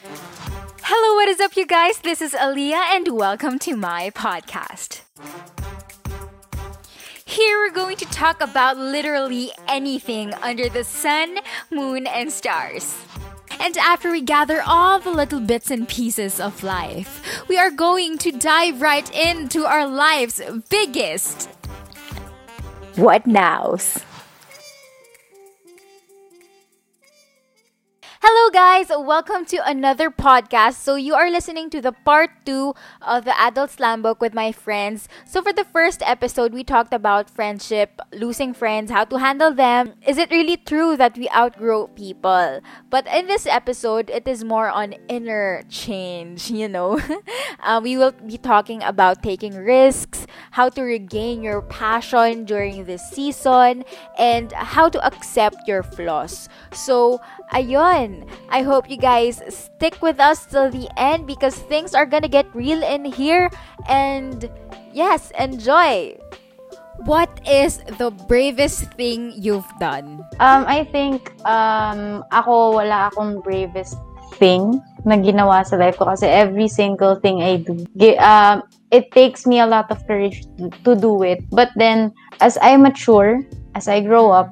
Hello, what is up, you guys? This is Aaliyah, and welcome to my podcast. Here we're going to talk about literally anything under the sun, moon, and stars. And after we gather all the little bits and pieces of life, we are going to dive right into our life's biggest. What nows? Hello, guys. Welcome to another podcast. So, you are listening to the part two of the Adult Slam Book with my friends. So, for the first episode, we talked about friendship, losing friends, how to handle them. Is it really true that we outgrow people? But in this episode, it is more on inner change, you know. uh, we will be talking about taking risks, how to regain your passion during this season, and how to accept your flaws. So, ayun. I hope you guys stick with us till the end because things are gonna get real in here. And yes, enjoy! What is the bravest thing you've done? Um, I think, um, ako, wala akong bravest thing na ginawa sa life ko kasi every single thing I do, um, it takes me a lot of courage to, to do it. But then, as I mature, as I grow up,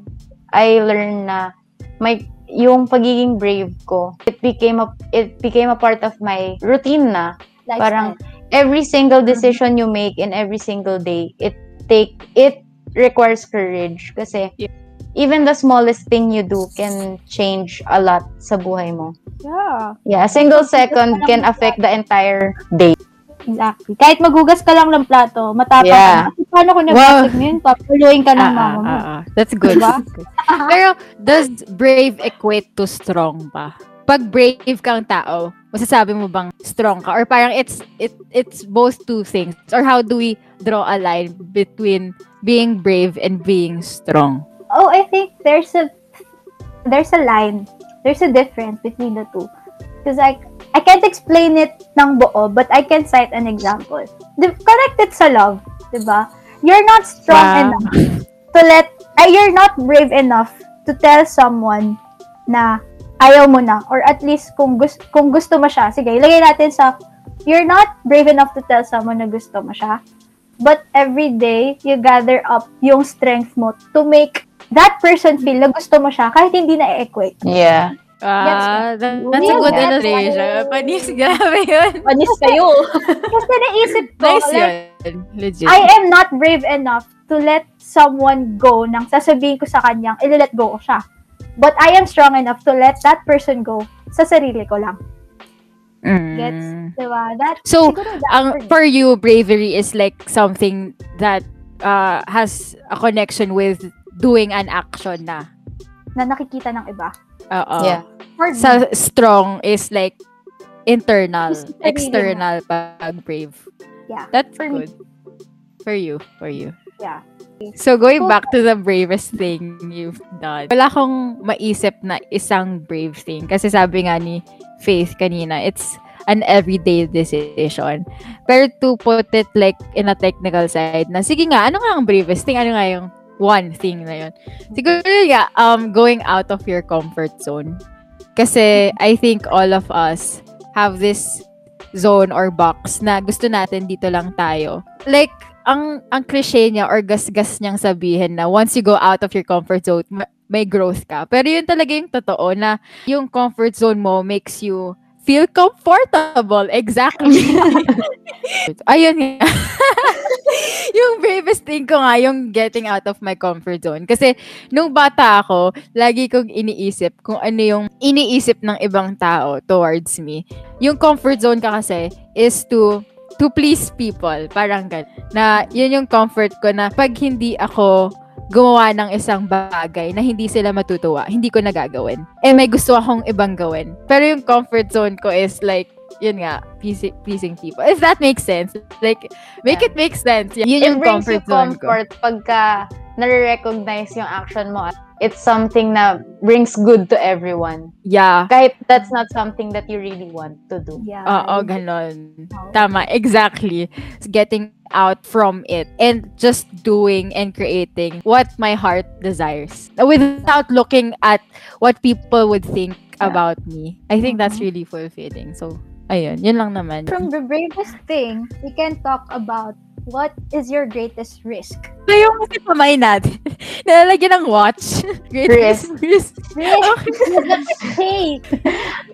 I learn na my yung pagiging brave ko, it became a it became a part of my routine na. Lifestyle. Parang every single mm-hmm. decision you make in every single day, it take it requires courage kasi yeah. even the smallest thing you do can change a lot sa buhay mo. Yeah. Yeah, a single second can affect the entire day. Exactly. Kahit magugas ka lang ng plato, matapang yeah. ka. Paano kung nabasag wow. yun? Papuluin ka ng uh, mama mo. Uh, uh, That's good. Diba? Pero, does brave equate to strong pa? Pag brave kang tao, masasabi mo bang strong ka? Or parang it's it it's both two things? Or how do we draw a line between being brave and being strong? Oh, I think there's a there's a line. There's a difference between the two. Because like I can't explain it ng buo, but I can cite an example. The, connected sa love, di ba? You're not strong wow. enough to let, uh, you're not brave enough to tell someone na ayaw mo na, or at least kung gusto, kung gusto mo siya, sige, ilagay natin sa, you're not brave enough to tell someone na gusto mo siya, but every day, you gather up yung strength mo to make that person feel na gusto mo siya kahit hindi na-equate. Yeah. Ah, that's, that's a good illustration. Panis, grabe yun. Panis kayo. Kasi naisip ko, nice like, yun. Legit. I am not brave enough to let someone go nang sasabihin ko sa kanyang, i-let go ko siya. But I am strong enough to let that person go sa sarili ko lang. Mm. Gets? Diba? That, so, ang, for you, bravery is like something that uh, has a connection with doing an action na. Na nakikita ng iba. Oo. Yeah. Sa strong is like internal, external pag brave. Yeah. That's for good. Me. For you, for you. Yeah. So, going back to the bravest thing you've done, wala akong maisip na isang brave thing. Kasi sabi nga ni Faith kanina, it's an everyday decision. Pero to put it like in a technical side, na sige nga, ano nga ang bravest thing? Ano nga yung one thing na yun. Siguro nga, um, going out of your comfort zone. Kasi I think all of us have this zone or box na gusto natin dito lang tayo. Like, ang ang cliche niya or gasgas niyang sabihin na once you go out of your comfort zone, may growth ka. Pero yun talaga yung totoo na yung comfort zone mo makes you feel comfortable. Exactly. Ayun nga. yung bravest thing ko nga, yung getting out of my comfort zone. Kasi, nung bata ako, lagi kong iniisip kung ano yung iniisip ng ibang tao towards me. Yung comfort zone ka kasi is to to please people. Parang gan. Na, yun yung comfort ko na pag hindi ako gumawa ng isang bagay na hindi sila matutuwa, hindi ko nagagawin. Eh, may gusto akong ibang gawin. Pero yung comfort zone ko is like, yun nga, pleasing, pleasing people. If that makes sense. Like, make yeah. it make sense. Yun it yung comfort you comfort ko. pagka nare-recognize yung action mo it's something na brings good to everyone. Yeah. Kahit that's not something that you really want to do. Yeah. Oo, ganon. Tama, exactly. Getting out from it and just doing and creating what my heart desires without looking at what people would think Yeah. about me. I think that's Mhm. really fulfilling. So, ayun. Yun lang naman. From the bravest thing, we can talk about what is your greatest risk. So, yung kasi kamay natin, nalalagyan ng watch. Greatest risk. hey,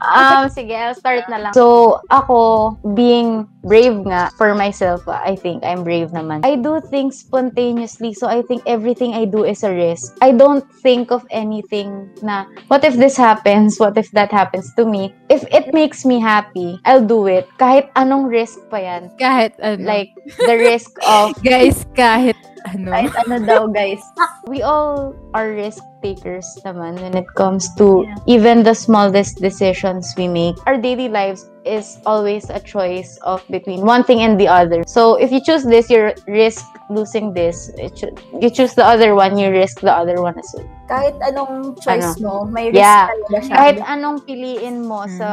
Um, sige, I'll start na lang. So, ako, being brave nga for myself, I think I'm brave naman. I do things spontaneously, so I think everything I do is a risk. I don't think of anything na, what if this happens? What if that happens to me? If it makes me happy, I'll do it. Kahit anong risk pa yan. kahit ano. Like, the risk of guys, kahit ano. kahit ano daw, guys. we all are risk takers naman when it comes to Yeah. even the smallest decisions we make. Our daily lives is always a choice of between one thing and the other. So if you choose this, you risk losing this. It choo- You choose the other one, you risk the other one as well. Kahit anong choice mo, may risk Yeah. talaga siya. Kahit anong piliin mo Mm. sa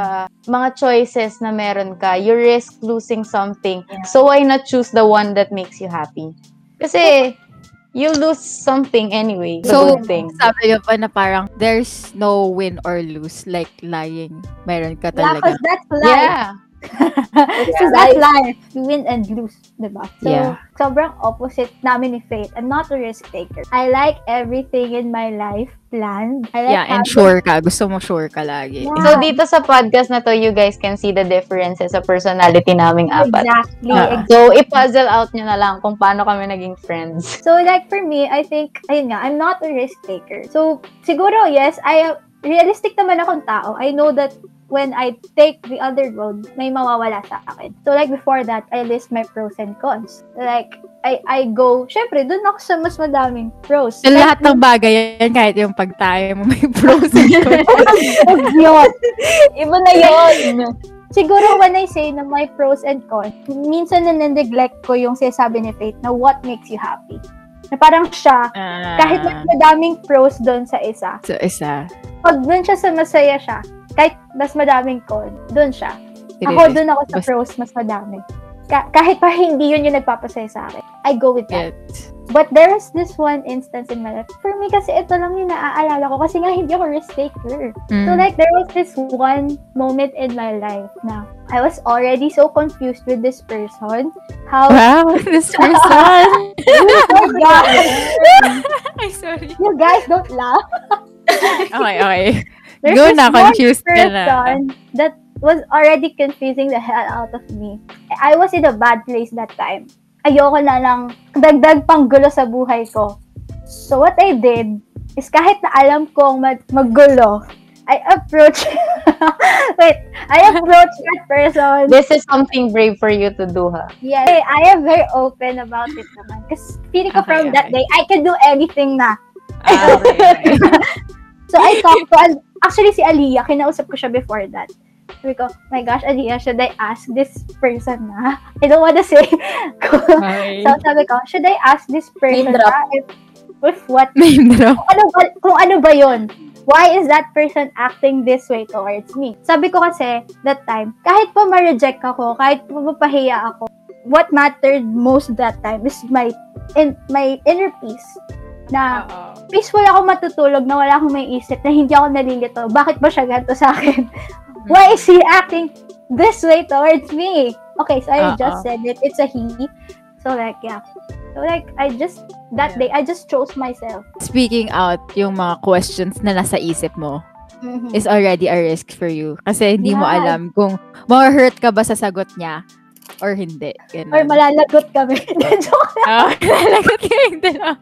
mga choices na meron ka, you risk losing something. Yeah. So why not choose the one that makes you happy? Kasi you lose something anyway. So, thing. Sabi ko pa na parang, there's no win or lose. Like, lying. Meron ka Yeah, talaga. because that's life. Yeah. Because that's life. You win and lose, diba? So, Yeah. sobrang opposite namin ni Faith. I'm not a risk taker. I like everything in my life planned. I like yeah, and having- sure ka. Gusto mo sure ka lagi. Yeah. So dito sa podcast na to, you guys can see the differences sa personality naming apat. Exactly. Exactly. So i-puzzle out nyo na lang kung paano kami naging friends. So, like, for me, I think, ayun nga, I'm not a risk taker. So, siguro, yes, I, realistic naman akong tao. I know that when I take the other road, may mawawala sa akin. So, like, before that, I list my pros and cons. Like, I, I go, syempre, dun ako sa mas madaming pros. Sa lahat ng bagay yan, kahit yung pagtayo mo, may pros and cons. Huwag yun. Iba na yun. Siguro when I say na may pros and cons, minsan na neglect ko yung sinasabi ni Faith na what makes you happy. Na parang siya, kahit mas madaming pros doon sa isa, So, isa. pag doon siya sa masaya siya, kahit mas madaming con, doon siya. Ako doon ako sa Bas- pros mas madami. Ka- kahit pa hindi yun yung nagpapasaya sa akin. I go with that. Get. But there is this one instance in my life. For me kasi ito lang yung naaalala ko kasi nga hindi ako risk taker. Mm. So like there was this one moment in my life na I was already so confused with this person. How wow, this person. oh God, Ay, sorry. you guys don't laugh. Okay, okay. There's Go na, confused ka na. person that was already confusing the hell out of me. I was in a bad place that time. Ayoko na lang dagdag pang gulo sa buhay ko. So what I did is kahit na alam kong mag- maggulo, I approach wait, I approach that person. This is something brave for you to do, ha? Yeah, I am very open about it naman. Kasi feeling ko Okay, from that okay. day, I can do anything na. Ah, okay, okay. So I talked to, actually si Aliyah, kinausap ko siya before that. Sabi ko, my gosh, Aliyah, should I ask this person na? I don't wanna say. So sabi ko, should I ask this person Name drop. na if, if what, Name drop. kung ano ba, kung ano ba yun? Why is that person acting this way towards me? Sabi ko kasi, that time, kahit pa ma-reject ako, kahit pa mapahiya ako, what mattered most that time is my in my inner peace na peaceful ako matutulog na wala akong may isip na hindi ako nalilito. Bakit ba siya ganito sa akin? Why is he acting this way towards me? Okay, so I Uh-oh. just said it. It's a he. So like, yeah. So like, I just, that day, I just chose myself. Speaking out yung mga questions na nasa isip mo Mhm. is already a risk for you. Kasi hindi mo Yeah. alam kung ma-hurt ka ba sa sagot niya or hindi. Ganun. Or malalagot kami. Joke lang. Ah, nalagot ka yung dalawa.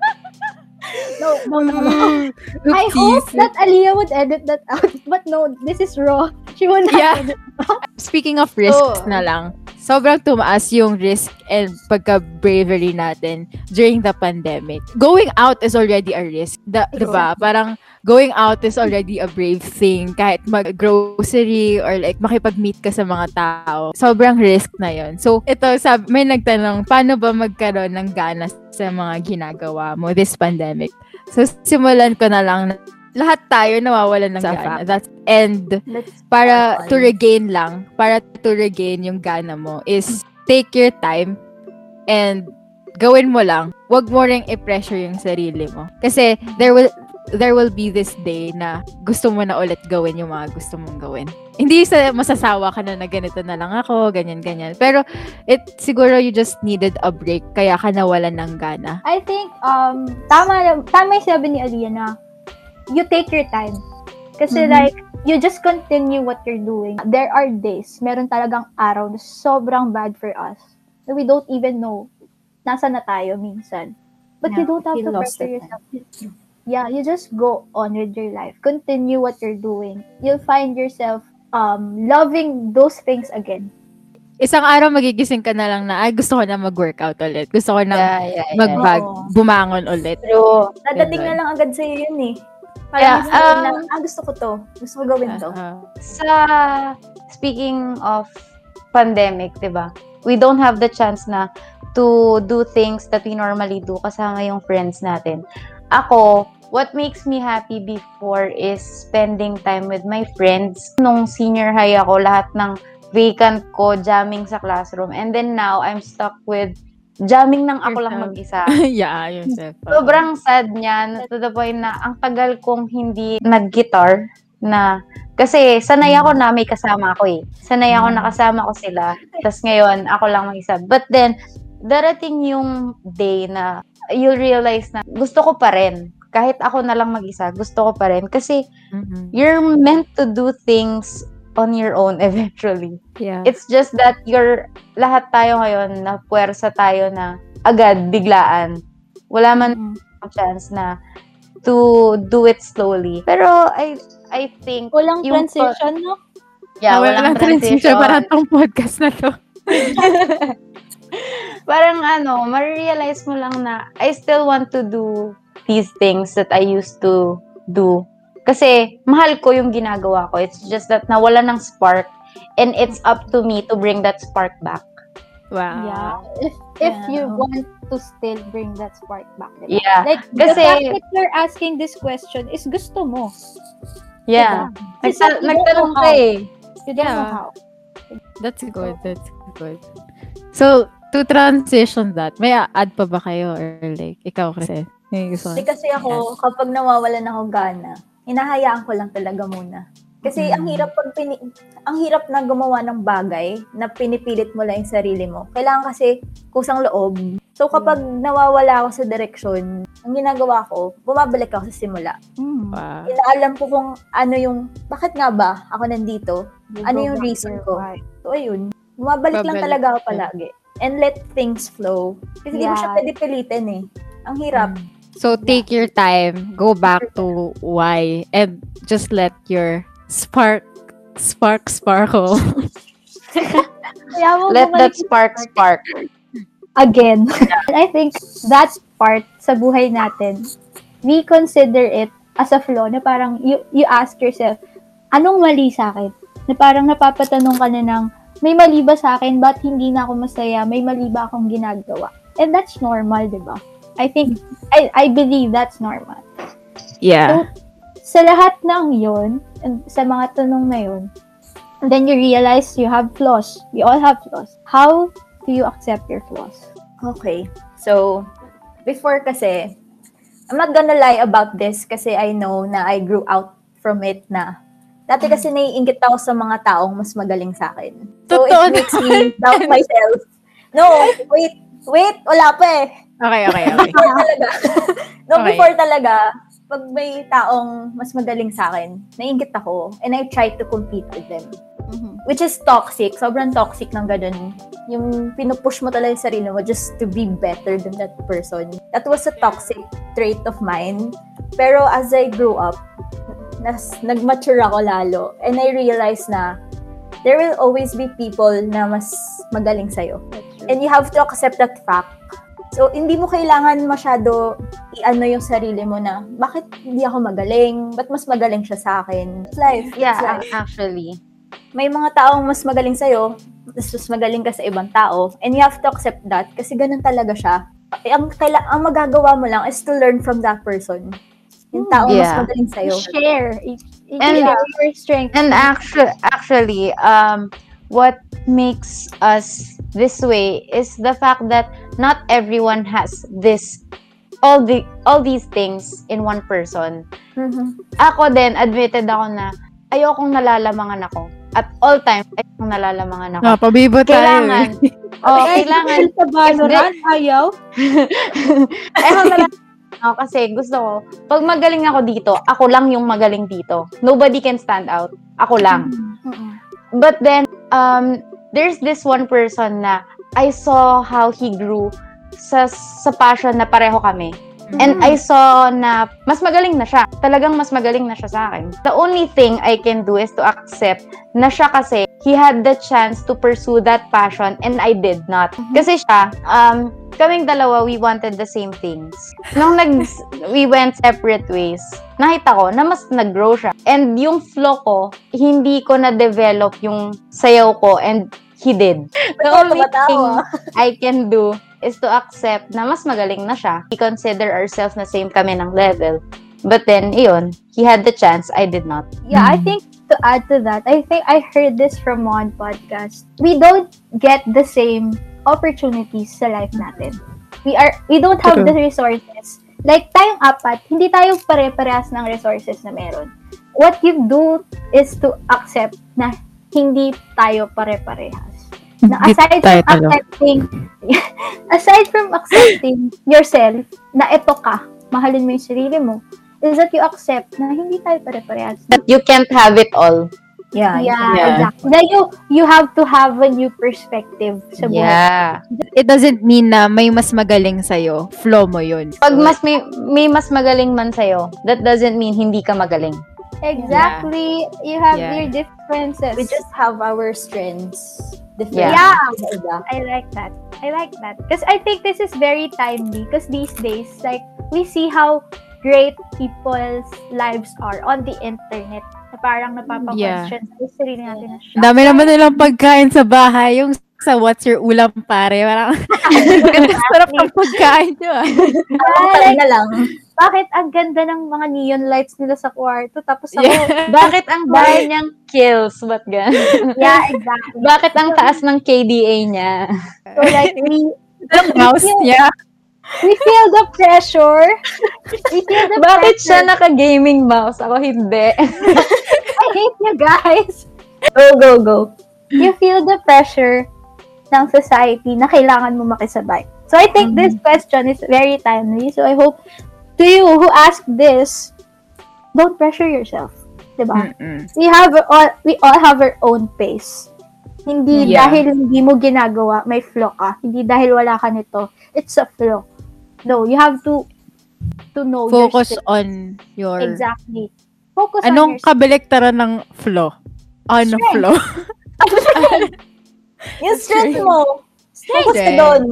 No, no, no, no. I hope that Aliyah would edit that out. But no, this is raw. She will not Yeah. edit. Speaking of risks Oh. na lang, sobrang tumaas yung risk and pagka-bravery natin during the pandemic. Going out is already a risk. Da, diba? Parang going out is already a brave thing. Kahit mag-grocery or like makipag-meet ka sa mga tao. Sobrang risk na yon. So, ito, sab may nagtanong, paano ba magkaroon ng gana sa mga ginagawa mo this pandemic? So, simulan ko na lang na lahat tayo nawawalan ng gana. That's, and Let's para to regain lang, para to regain yung gana mo is take your time and gawin mo lang. Huwag mo ring i-pressure yung sarili mo. Kasi there will there will be this day na gusto mo na ulit gawin yung mga gusto mong gawin. Hindi sa masasawa ka na na ganito na lang ako, ganyan, ganyan. Pero, it, siguro you just needed a break, kaya ka nawalan ng gana. I think, um, tama, tama yung sabi ni Aliyah na you take your time. Kasi Mhm. like, you just continue what you're doing. There are days, meron talagang araw na sobrang bad for us. Na we don't even know nasa na tayo minsan. But you Yeah, don't have you to pressure yourself. Yeah, you just go on with your life. Continue what you're doing. You'll find yourself um loving those things again. Isang araw magigising ka na lang na, ay, gusto ko na mag-workout ulit. Gusto ko na Yeah, yeah, yeah. mag-bag, Oo. bumangon ulit. True. Dadating na lang agad sa'yo yun eh. Yeah, Parang yeah, na, um, ah, gusto ko to. Gusto ko gawin to. Ah, Sa, speaking of pandemic, di ba? We don't have the chance na to do things that we normally do kasama yung friends natin. Ako, what makes me happy before is spending time with my friends. Nung senior high ako, lahat ng vacant ko, jamming sa classroom. And then now, I'm stuck with jamming nang ako lang mag-isa. yeah, yourself. Sobrang sad niyan to the point na ang tagal kong hindi nag-guitar na kasi sanay ako na may kasama ako eh. Sanay ako Mm. nakasama ko sila. Tapos ngayon, ako lang mag-isa. But then, darating yung day na you'll realize na gusto ko pa rin. Kahit ako na lang mag-isa, gusto ko pa rin. Kasi Mhm. you're meant to do things on your own eventually. Yeah. It's just that you're, lahat tayo ngayon na puwersa tayo na agad, biglaan. Wala man Mm. chance na to do it slowly. Pero I I think Walang Yung transition, no? yeah, Ah, wala walang lang transition. transition. Parang tong podcast na to. Parang ano, ma-realize mo lang na I still want to do these things that I used to do. Kasi mahal ko yung ginagawa ko. It's just that nawala ng spark and it's up to me to bring that spark back. Wow. Yeah. If if you Yeah. want to still bring that spark back. diba? Yeah. Like, Kasi- the fact that you're asking this question is gusto mo. Yeah. Diba? Nagta- you nagtanong know ka how. eh. You don't know Yeah. how. That's good. That's good. So, to transition that, may add pa ba kayo? Or like, ikaw kasi? May gusto Kasi ka? kasi ako, kapag nawawalan ako gana, hinahayaan ko lang talaga muna. Kasi ang Mm. hirap pag pini- ang hirap na gumawa ng bagay na pinipilit mo lang yung sarili mo. Kailangan kasi kusang loob. So kapag nawawala ako sa direksyon, ang ginagawa ko, bumabalik ako sa simula. Wow. Inaalam ko kung ano yung, bakit nga ba ako nandito? Ano yung reason ko? So ayun, bumabalik lang Babalik talaga ako palagi. And let things flow. Kasi di mo siya Yeah. pwede pilitin eh. Ang hirap. So, take your time. Go back to why. And just let your spark, spark, sparkle. Let that spark spark. again. And I think that part sa buhay natin, we consider it as a flaw na parang you, you ask yourself, anong mali sa akin? Na parang napapatanong ka na ng, may mali ba sa akin? Ba't hindi na ako masaya? May mali ba akong ginagawa? And that's normal, di ba? I think, I, I believe that's normal. yeah. Sa lahat ng yon sa mga tanong na yon and then you realize you have flaws. We all have flaws. How do you accept your flaws? Okay. So, before kasi, I'm not gonna lie about this kasi I know na I grew out from it na. Dati kasi naiingit ako sa mga taong mas magaling sa akin. So, Totoo it makes me doubt myself. No, wait, wait, wala pa eh. Okay, okay, okay. Before talaga. no, Okay. before talaga, pag may taong mas magaling sa akin, naingit ako and I try to compete with them. Which is toxic. Sobrang toxic ng ganun. Yung pinupush mo talaga yung sarili mo just to be better than that person. That was a toxic trait of mine. Pero as I grew up, nas, nag-mature ako lalo. And I realized na there will always be people na mas magaling sa'yo. And you have to accept that fact. So, hindi mo kailangan masyado i-ano yung sarili mo na, bakit hindi ako magaling? Ba't mas magaling siya sa akin? It's life. It's Yeah, life. actually. May mga taong mas magaling sa'yo, mas, mas magaling ka sa ibang tao, and you have to accept that kasi ganun talaga siya. Eh, Ang, kaila, ang magagawa mo lang is to learn from that person. Yung taong mas Yeah. magaling sa'yo. share. I- And- share your strength. And actually, actually, um, what makes us this way is the fact that not everyone has this all the all these things in one person. Mhm. Ako din, admitted ako na ayokong nalalamangan ako. At all time, ayokong nalalamangan ako. Ah, pabibo tayo. Kailangan. oh, kailangan. Sa Valorant, ayaw. Ayokong nalalamangan ako kasi gusto ko, pag magaling ako dito, ako lang yung magaling dito. Nobody can stand out. Ako lang. Mhm. But then, um, there's this one person na I saw how he grew sa, sa passion na pareho kami. And I saw na mas magaling na siya. Talagang mas magaling na siya sa akin. The only thing I can do is to accept na siya kasi he had the chance to pursue that passion and I did not. Kasi siya, um, kaming dalawa, we wanted the same things. Nung nag, we went separate ways, nakita ko na mas nag-grow siya. And yung flow ko, hindi ko na-develop yung sayaw ko and he did. The only thing I can do is to accept na mas magaling na siya. We consider ourselves na same kami ng level. But then, iyon, he had the chance, I did not. Yeah, I think to add to that, I think I heard this from one podcast. We don't get the same opportunities sa life natin. We are we don't have the resources. Like tayong apat, hindi tayo pare-parehas ng resources na meron. What you do is to accept na hindi tayo pare-parehas. Na aside from accepting aside from accepting yourself na ito ka, mahalin mo yung sarili mo, is that you accept na hindi tayo pare-parehas. That you can't have it all. Yeah, Yeah. exactly. Na you, you have to have a new perspective sa buhay. Yeah. It doesn't mean na may mas magaling sa'yo. Flow mo yun. Pag mas may, may mas magaling man sa'yo, that doesn't mean hindi ka magaling. Exactly. You have Yeah. your differences. We just have our strengths. Yeah. Different. Yeah. Iba. I like that. I like that. Because I think this is very timely. Because these days, like, we see how great people's lives are on the internet. Na parang napapa-question sa sarili natin na Ang dami naman nilang pagkain sa bahay. Yung sa What's Your Ulam Pare. Parang, ganda sarap ng pagkain nyo. ah. Kali na lang. Bakit ang ganda ng mga neon lights nila sa kwarto? Tapos ako, Yeah. Bakit ang bahay niyang kills? Ba't gan? yeah, exactly. Bakit ang taas ng KDA niya? So like, we, Ang mouse niya. we feel the pressure. We feel the Bakit siya pressure. naka-gaming mouse? Ako hindi. I hate you guys. Go, go, go. You feel the pressure ng society na kailangan mo makisabay. So I think this question is very timely. So I hope to you who asked this, don't pressure yourself. Diba? Mm-mm. We have all, we all have our own pace. Hindi Yeah. dahil hindi mo ginagawa, may flow ka. Hindi dahil wala ka nito. It's a flow. No, you have to to know Focus yourself. on your... Exactly. Focus on Anong yourself. kabaliktaran ng flow? Ano Strength. flow? Yung strength mo. Focus ka Strength. doon.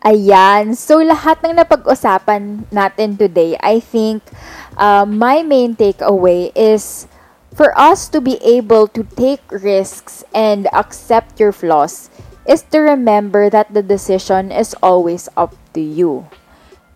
Ayan. So, lahat ng napag-usapan natin today, I think uh, my main takeaway is for us to be able to take risks and accept your flaws is to remember that the decision is always up to you.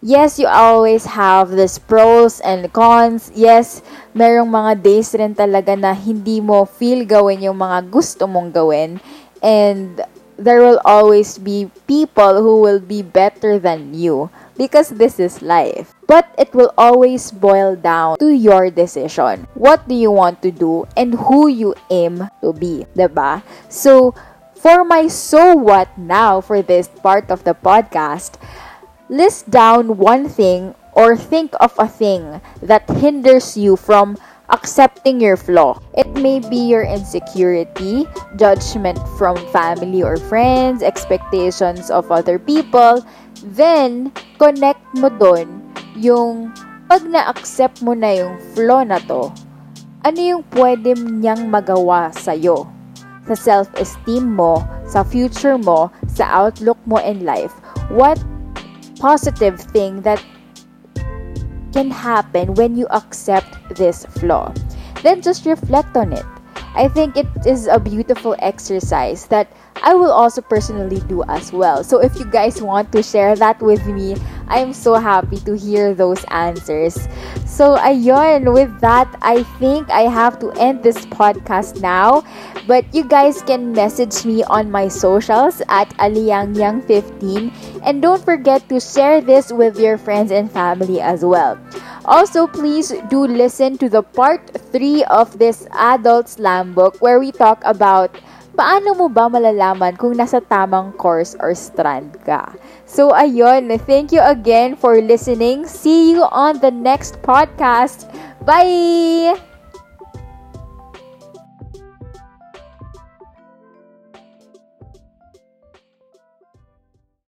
Yes, you always have this pros and cons. Yes, merong mga days rin talaga na hindi mo feel gawin yung mga gusto mong gawin. And there will always be people who will be better than you because this is life. But it will always boil down to your decision. What do you want to do and who you aim to be, ba? So, for my so what now for this part of the podcast, list down one thing or think of a thing that hinders you from accepting your flaw. It may be your insecurity, judgment from family or friends, expectations of other people. Then, connect mo dun yung pag na-accept mo na yung flaw na to, ano yung pwede niyang magawa sa'yo? Sa self-esteem mo, sa future mo, sa outlook mo in life. What positive thing that can happen when you accept this flaw. Then just reflect on it. I think it is a beautiful exercise that I will also personally do as well. So if you guys want to share that with me, I'm so happy to hear those answers. So ayun, with that, I think I have to end this podcast now. But you guys can message me on my socials at aliyangyang15 And don't forget to share this with your friends and family as well. Also, please do listen to the part 3 of this adult slam book where we talk about paano mo ba malalaman kung nasa tamang course or strand ka. So, ayun. Thank you again for listening. See you on the next podcast. Bye!